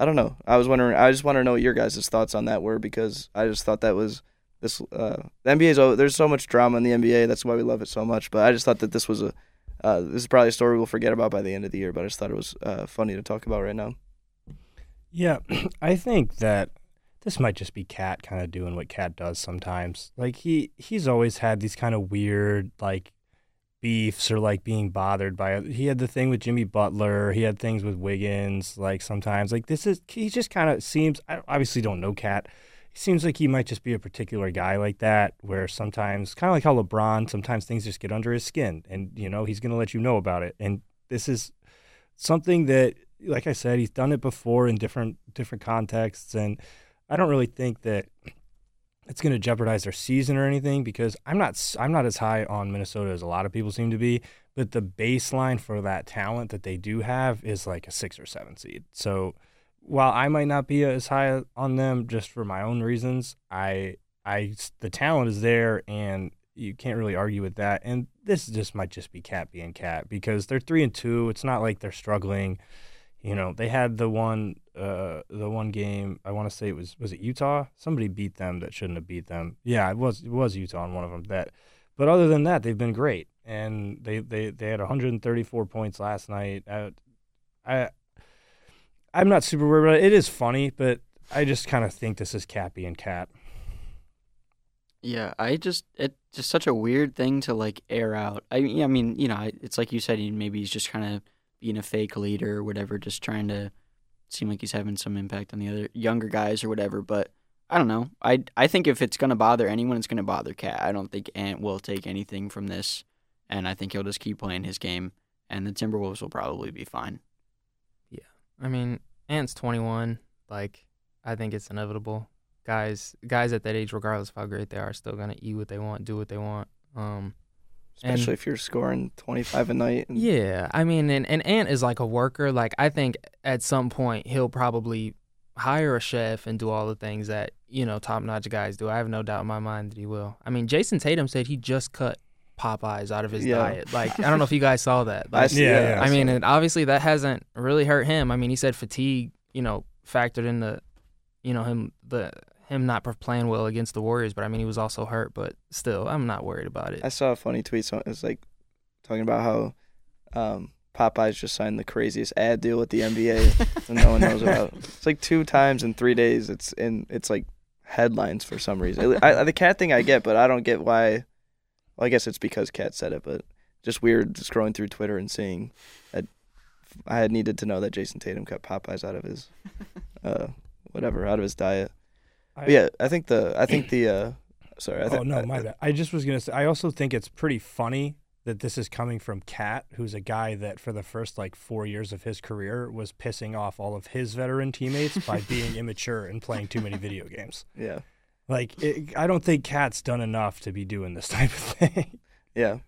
I don't know. I was wondering. I just want to know what your guys' thoughts on that were because I just thought that was this. Uh, the NBA's oh, there's so much drama in the NBA. That's why we love it so much. But I just thought that this was a uh, this is probably a story we'll forget about by the end of the year. But I just thought it was uh, funny to talk about right now. Yeah, (clears throat) I think that this might just be Cat kind of doing what Cat does sometimes. Like he he's always had these kind of weird like beefs or like being bothered by it. He had the thing with Jimmy Butler. He had things with Wiggins. Like sometimes, like this is he just kind of seems. I obviously don't know Cat. He seems like he might just be a particular guy like that, where sometimes, kind of like how LeBron, sometimes things just get under his skin, and you know he's gonna let you know about it. And this is something that, like I said, he's done it before in different different contexts, and I don't really think that it's going to jeopardize their season or anything because I'm not I'm not as high on Minnesota as a lot of people seem to be, but the baseline for that talent that they do have is like a 6 or 7 seed. So while I might not be as high on them just for my own reasons, I I the talent is there and you can't really argue with that. And this just might just be cat being cat because they're 3 and 2. It's not like they're struggling you know they had the one uh the one game i want to say it was was it utah? Somebody beat them that shouldn't have beat them. Yeah it was it was utah on one of them that but other than that they've been great and they they they had 134 points last night I, i i'm not super worried about it. It is funny but i just kind of think this is cappy and cat yeah, I just it's just such a weird thing to like air out. I I mean, you know, it's like you said, maybe he's just kind of being a fake leader or whatever, just trying to seem like he's having some impact on the other younger guys or whatever. But I don't know. I I think if it's gonna bother anyone, it's gonna bother Cat. I don't think Ant will take anything from this, and I think he'll just keep playing his game, and the Timberwolves will probably be fine. Yeah, I mean, Ant's twenty one. Like, I think it's inevitable. Guys, guys at that age, regardless of how great they are, still gonna eat what they want, do what they want. Um, especially and, if you're scoring 25 a night. And... Yeah, I mean, and, and Ant is like a worker. Like I think at some point he'll probably hire a chef and do all the things that you know top notch guys do. I have no doubt in my mind that he will. I mean, jayson Tatum said he just cut Popeyes out of his yeah. diet. Like I don't know if you guys saw that. (laughs) Like, I see, yeah, yeah, I mean, and obviously that hasn't really hurt him. I mean, he said fatigue, you know, factored in the, you know, him the him not playing well against the Warriors, but I mean he was also hurt. But still, I'm not worried about it. I saw a funny tweet. So it was like talking about how um, Popeyes just signed the craziest ad deal with the NBA (laughs) that no one knows about. It's like two times in three days. It's in. It's like headlines for some reason. I, the cat thing I get, but I don't get why. Well, I guess it's because Cat said it, but just weird scrolling through Twitter and seeing that I had needed to know that Jayson Tatum cut Popeyes out of his, (laughs) uh, whatever, out of his diet. I, yeah, I think the I think the uh, sorry. I th- oh no, my bad. I just was gonna say. I also think it's pretty funny that this is coming from Cat, who's a guy that for the first like four years of his career was pissing off all of his veteran teammates by (laughs) being immature and playing too many video games. Yeah, like it, I don't think Cat's done enough to be doing this (laughs) type of thing. Yeah,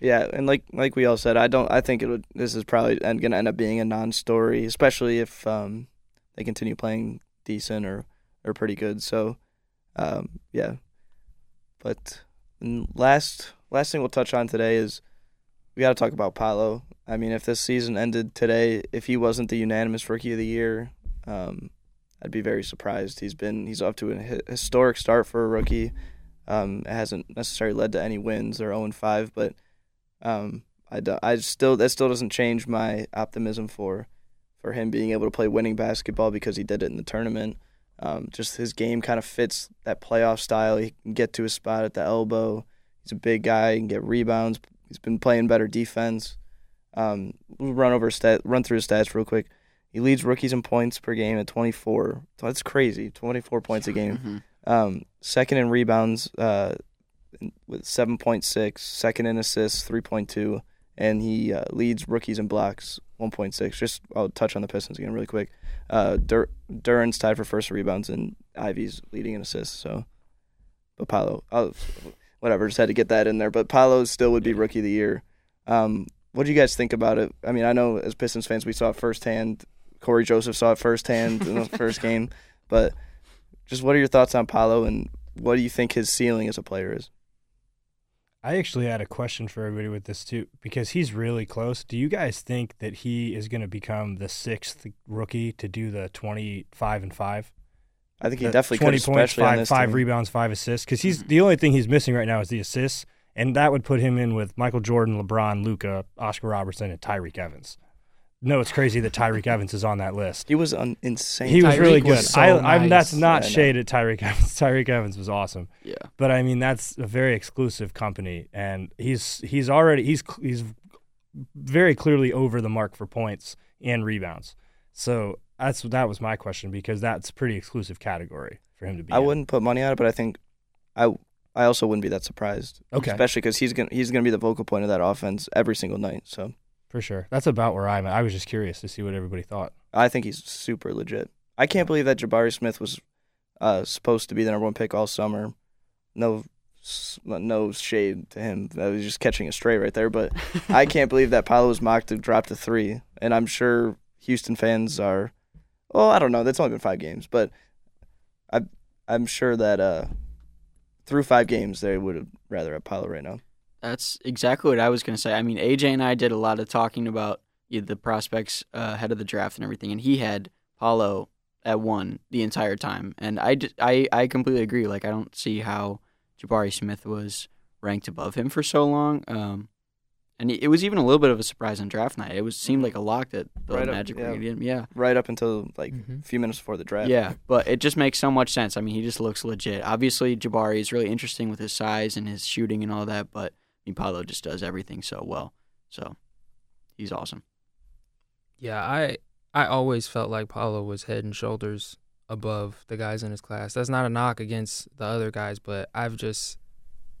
yeah, and like like we all said, I don't. I think it would. This is probably going to end up being a non-story, especially if um, they continue playing decent or are pretty good. So, um, yeah. But last last thing we'll touch on today is we got to talk about Paolo. I mean, if this season ended today, if he wasn't the unanimous rookie of the year, um, I'd be very surprised. He's been he's off to a historic start for a rookie. Um, it hasn't necessarily led to any wins. They're 0 5, but um, I, do, I still that still doesn't change my optimism for for him being able to play winning basketball because he did it in the tournament. Um, just his game kind of fits that playoff style. He can get to his spot at the elbow. He's a big guy. He can get rebounds. He's been playing better defense. Um, we'll run over stat, run through his stats real quick. He leads rookies in points per game at 24. That's crazy. 24 points a game. (laughs) Mhm. Um, second in rebounds uh, with 7.6. Second in assists, 3.2. And he uh, leads rookies in blocks, 1.6. Just I'll touch on the Pistons again really quick. Uh, Dur- Duren's tied for first rebounds, and Ivey's leading in assists. So, but Paolo, I'll, whatever, just had to get that in there. But Paolo still would be rookie of the year. Um, what do you guys think about it? I mean, I know as Pistons fans, we saw it firsthand. Cory Joseph saw it firsthand in the (laughs) first game. But just what are your thoughts on Paolo, and what do you think his ceiling as a player is? I actually had a question for everybody with this too, because he's really close. Do you guys think that he is going to become the sixth rookie to do the twenty-five and five? I think he The definitely could, points, five, five rebounds, five assists. Because he's Mhm. the only thing he's missing right now is the assists, and that would put him in with Michael Jordan, LeBron, Luka, Oscar Robertson, and Tyreke Evans. No, it's crazy that Tyreke Evans is on that list. He was un- insane. He was Tyreke really good. was so I, I'm, that's not Yeah, shade at Tyreke Evans. (laughs) Tyreke Evans was awesome. Yeah. But I mean, that's a very exclusive company, and he's he's already he's he's very clearly over the mark for points and rebounds. So that's that was my question because that's a pretty exclusive category for him to be. I in. wouldn't put money on it, but I think I I also wouldn't be that surprised. Okay. especially because he's gonna he's gonna be the vocal point of that offense every single night. So for sure. That's about where I'm at. I was just curious to see what everybody thought. I think he's super legit. I can't believe that Jabari Smith was uh, supposed to be the number one pick all summer. No, no shade to him. That was just catching a stray right there. But I (laughs) can't believe that Paolo was mocked to drop to three, and I'm sure Houston fans are. Well, I don't know. That's only been five games, but I I'm sure that uh, through five games they would have rather have Paolo right now. That's exactly what I was going to say. I mean, AJ and I did a lot of talking about you know, the prospects uh, ahead of the draft and everything, and he had Paolo at one the entire time. And I, I, I completely agree. Like, I don't see how Jabari Smith was ranked above him for so long. Um, and it was even a little bit of a surprise on draft night. It was seemed like a lock that the Right up- Magic yeah. were going to get him. Yeah. Right up until like Mhm. a few minutes before the draft. Yeah, but it just makes so much sense. I mean, he just looks legit. Obviously, Jabari is really interesting with his size and his shooting and all that, but Paolo just does everything so well. So he's awesome. Yeah, I I always felt like Paolo was head and shoulders above the guys in his class. That's not a knock against the other guys, but I've just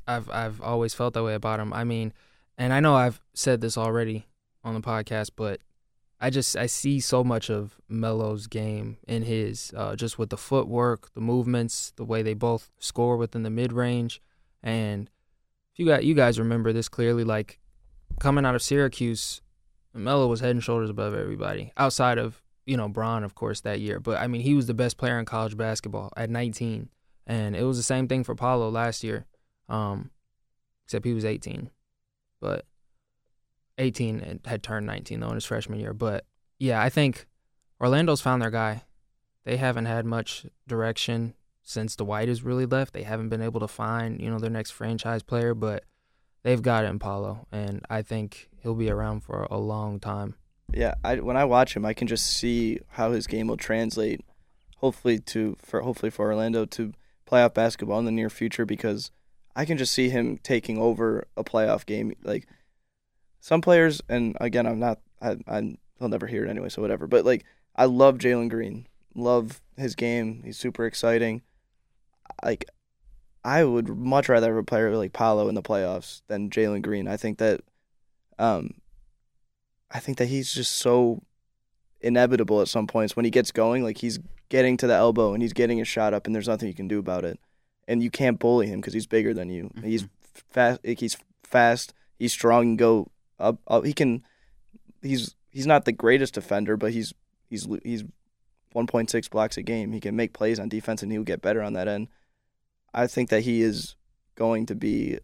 I've I've always felt that way about him. I mean, and I know I've said this already on the podcast, but I just I see so much of Melo's game in his uh, just with the footwork, the movements, the way they both score within the mid range, and if you got you guys remember this clearly, like coming out of Syracuse, Melo was head and shoulders above everybody outside of you know Bron, of course, that year. But I mean, he was the best player in college basketball at 19, and it was the same thing for Paolo last year, um, except he was 18, but 18 and had turned 19 though in his freshman year. But yeah, I think Orlando's found their guy. They haven't had much direction since Dwight has really left. They haven't been able to find you know their next franchise player, but they've got it in Paolo, and I think he'll be around for a long time. Yeah, I when I watch him, I can just see how his game will translate. Hopefully to for hopefully for Orlando to playoff basketball in the near future because I can just see him taking over a playoff game. Like some players, and again, I'm not. I, I he'll never hear it anyway, so whatever. But like, I love Jalen Green. Love his game. He's super exciting. Like, I would much rather have a player like Paolo in the playoffs than Jalen Green. I think that, um, I think that he's just so inevitable at some points when he gets going. Like he's getting to the elbow and he's getting his shot up, and there's nothing you can do about it. And you can't bully him because he's bigger than you. He's fast. Like he's fast. He's strong. And go up, up. He can. He's he's not the greatest defender, but he's he's he's 1.6 blocks a game. He can make plays on defense, and he'll get better on that end. I think that he is going to be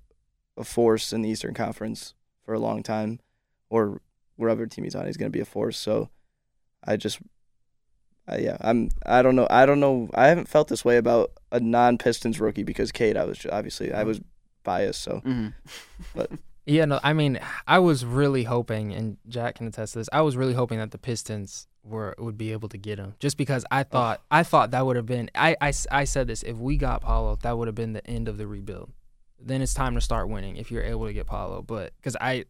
a force in the Eastern Conference for a long time, or wherever team he's on, he's going to be a force. So I just, uh, yeah, I'm. I don't know. I don't know. I haven't felt this way about a non-Pistons rookie because Cade. I was ju- obviously I was biased. So hmm (laughs) Yeah, no, I mean, I was really hoping, and Jack can attest to this. I was really hoping that the Pistons were would be able to get him, just because I thought I thought that would have been. I, I, I said this: if we got Paolo, that would have been the end of the rebuild. Then it's time to start winning if you're able to get Paolo. But because I,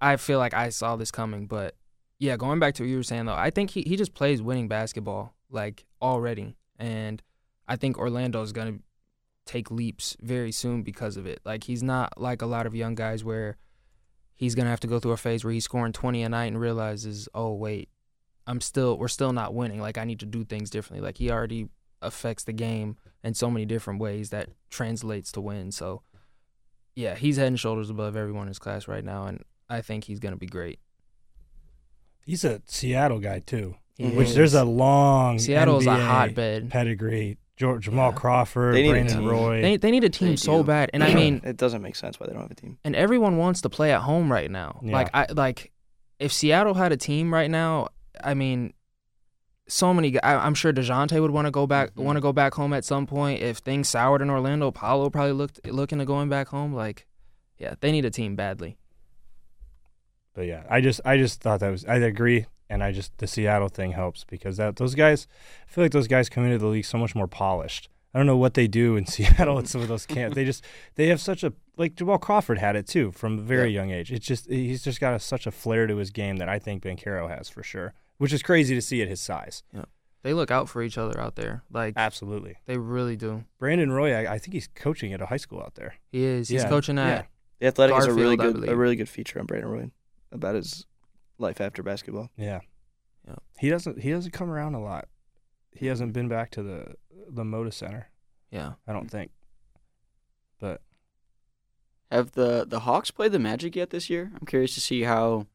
I feel like I saw this coming. But yeah, going back to what you were saying though, I think he he just plays winning basketball like already, and I think Orlando's gonna take leaps very soon because of it. Like he's not like a lot of young guys where he's gonna have to go through a phase where he's scoring twenty a night and realizes, oh wait, I'm still we're still not winning. Like I need to do things differently. Like he already affects the game in so many different ways that translates to win. So yeah, he's head and shoulders above everyone in his class right now, and I think he's gonna be great. He's a Seattle guy too, He which is. there's a long Seattle's a hotbed. pedigree. George, Jamal Yeah. Crawford, They need Brandon. Roy. They they need a team They so do. bad, and I mean, (clears throat) it doesn't make sense why they don't have a team. and everyone wants to play at home right now. Yeah. Like I like if Seattle had a team right now, I mean, so many. I, I'm sure Dejounte would want to go back, Mhm. want to go back home at some point. If things soured in Orlando, Paolo probably looked looking to going back home. Like, yeah, they need a team badly. But yeah, I just I just thought that was I agree, and I just the Seattle thing helps because that those guys, I feel like those guys come into the league so much more polished. I don't know what they do in (laughs) Seattle at some of those camps. They just they have such a like Jamal Crawford had it too from a very young age. It's just he's just got a, such a flair to his game that I think Banchero has for sure, which is crazy to see at his size. Yeah. They look out for each other out there. Like Absolutely, they really do. Brandon Roy, I, I think he's coaching at a high school out there. He is. He's Yeah, coaching yeah. at. The Athletic is a really good a really good feature on Brandon Roy about his life after basketball. Yeah. Yeah. He doesn't he doesn't come around a lot. He hasn't been back to the the Moda Center, Yeah. I don't think. But Have the the Hawks played the Magic yet this year? I'm curious to see how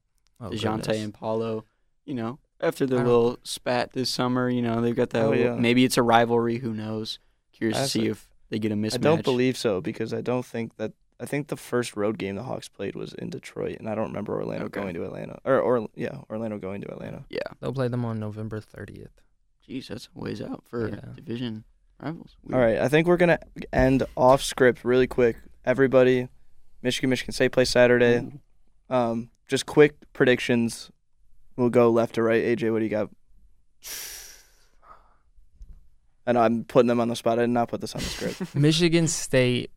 Oh, Dejounte goodness. and Paolo, you know, after their I don't- little spat this summer, you know, they've got that. Oh, little- yeah. Maybe it's a rivalry. Who knows? Curious to I've- see if they get a mismatch. I don't believe so because I don't think that I think the first road game the Hawks played was in Detroit, and I don't remember Orlando Okay. going to Atlanta or or yeah Orlando going to Atlanta. Yeah. They'll play them on November 30th. Jeez, that's a ways out for Yeah. division rivals. All right, I think we're gonna end off script really quick. Everybody, Michigan, Michigan State play Saturday. Ooh. Um, just quick predictions. We'll go left to right. AJ, what do you got? I know I'm putting them on the spot. I did not put this on the script. (laughs) Michigan State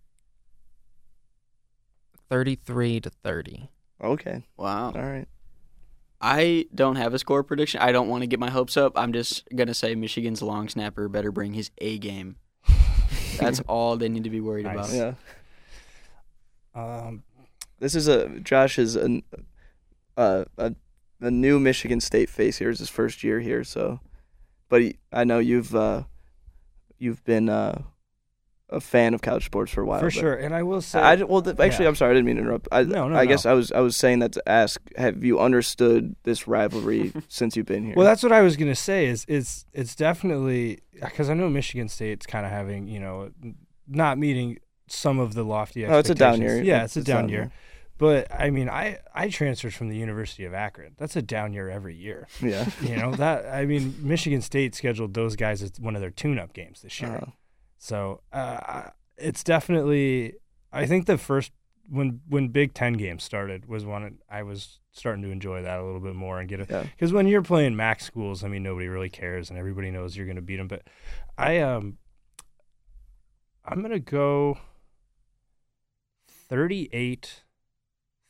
33 to 30. okay, Wow. all right. I don't have a score prediction. I don't want to get my hopes up. I'm just gonna say Michigan's long snapper better bring his A game. (laughs) That's all they need to be worried Nice. about. Yeah, um this is a Josh is a uh, a a new Michigan State face here is his first year here, so. But he, I know you've uh, you've been uh, a fan of college sports for a while. for sure. And I will say I, well, th- actually, yeah. I'm sorry, I didn't mean to interrupt. I, No, no, I guess. I was I was saying that to ask: Have you understood this rivalry (laughs) since you've been here? Well, that's what I was gonna say. Is it's it's definitely because I know Michigan State's kind of having you know not meeting some of the lofty oh, it's a down year. Yeah, it's a down year. But I mean, I I transferred from the University of Akron. That's a down year every year. Yeah. (laughs) You know that I mean, Michigan State scheduled those guys as one of their tune-up games this year. Uh, So uh, it's definitely. I think the first when when Big Ten games started was when I was starting to enjoy that a little bit more and get yeah. because when you're playing MAC schools, I mean nobody really cares and everybody knows you're going to beat them. But I um, I'm gonna go 38,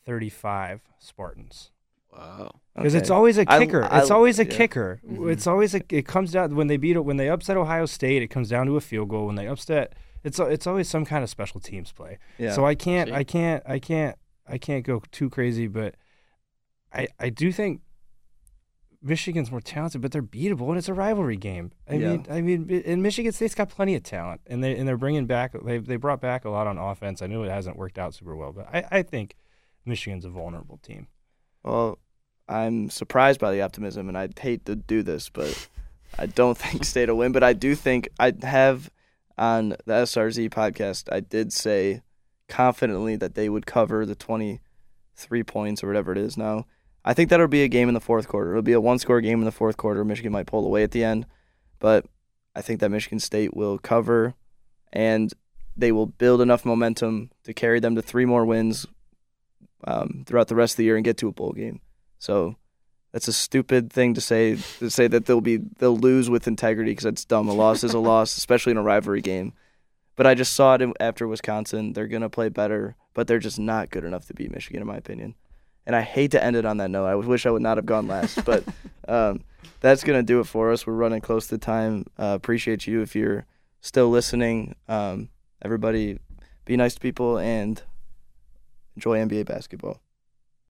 35 Spartans Wow. because it's always a kicker. I- it's always a yeah. kicker. Mhm. It's always a. It comes down when they beat when they upset Ohio State. It comes down to a field goal. When they upset, it's it's always some kind of special teams play. yeah. So I can't, See? I can't, I can't, I can't go too crazy, but I, I do think Michigan's more talented, but they're beatable, and it's a rivalry game. I Yeah. mean, I mean, i- and Michigan State's got plenty of talent, and they and they're bringing back. They they brought back a lot on offense. I know it hasn't worked out super well, but I, I think Michigan's a vulnerable team. well, I'm surprised by the optimism, and I'd hate to do this, but I don't (laughs) think State will win. But I do think I have. on the SRZ podcast, I did say confidently that they would cover the 23 points or whatever it is now. I think that'll be a game in the fourth quarter. It'll be a one score game in the fourth quarter. Michigan might pull away at the end, but I think that Michigan State will cover and they will build enough momentum to carry them to three more wins um, throughout the rest of the year and get to a bowl game. So that's a stupid thing to say to say that they'll be they'll lose with integrity because that's dumb. A loss is a (laughs) loss, especially in a rivalry game. But I just saw it after Wisconsin. They're gonna play better, but they're just not good enough to beat Michigan, in my opinion. And I hate to end it on that note. I wish I would not have gone last, (laughs) but um, that's gonna do it for us. We're running close to time. Uh, appreciate you if you're still listening. Um, everybody, be nice to people and enjoy NBA basketball.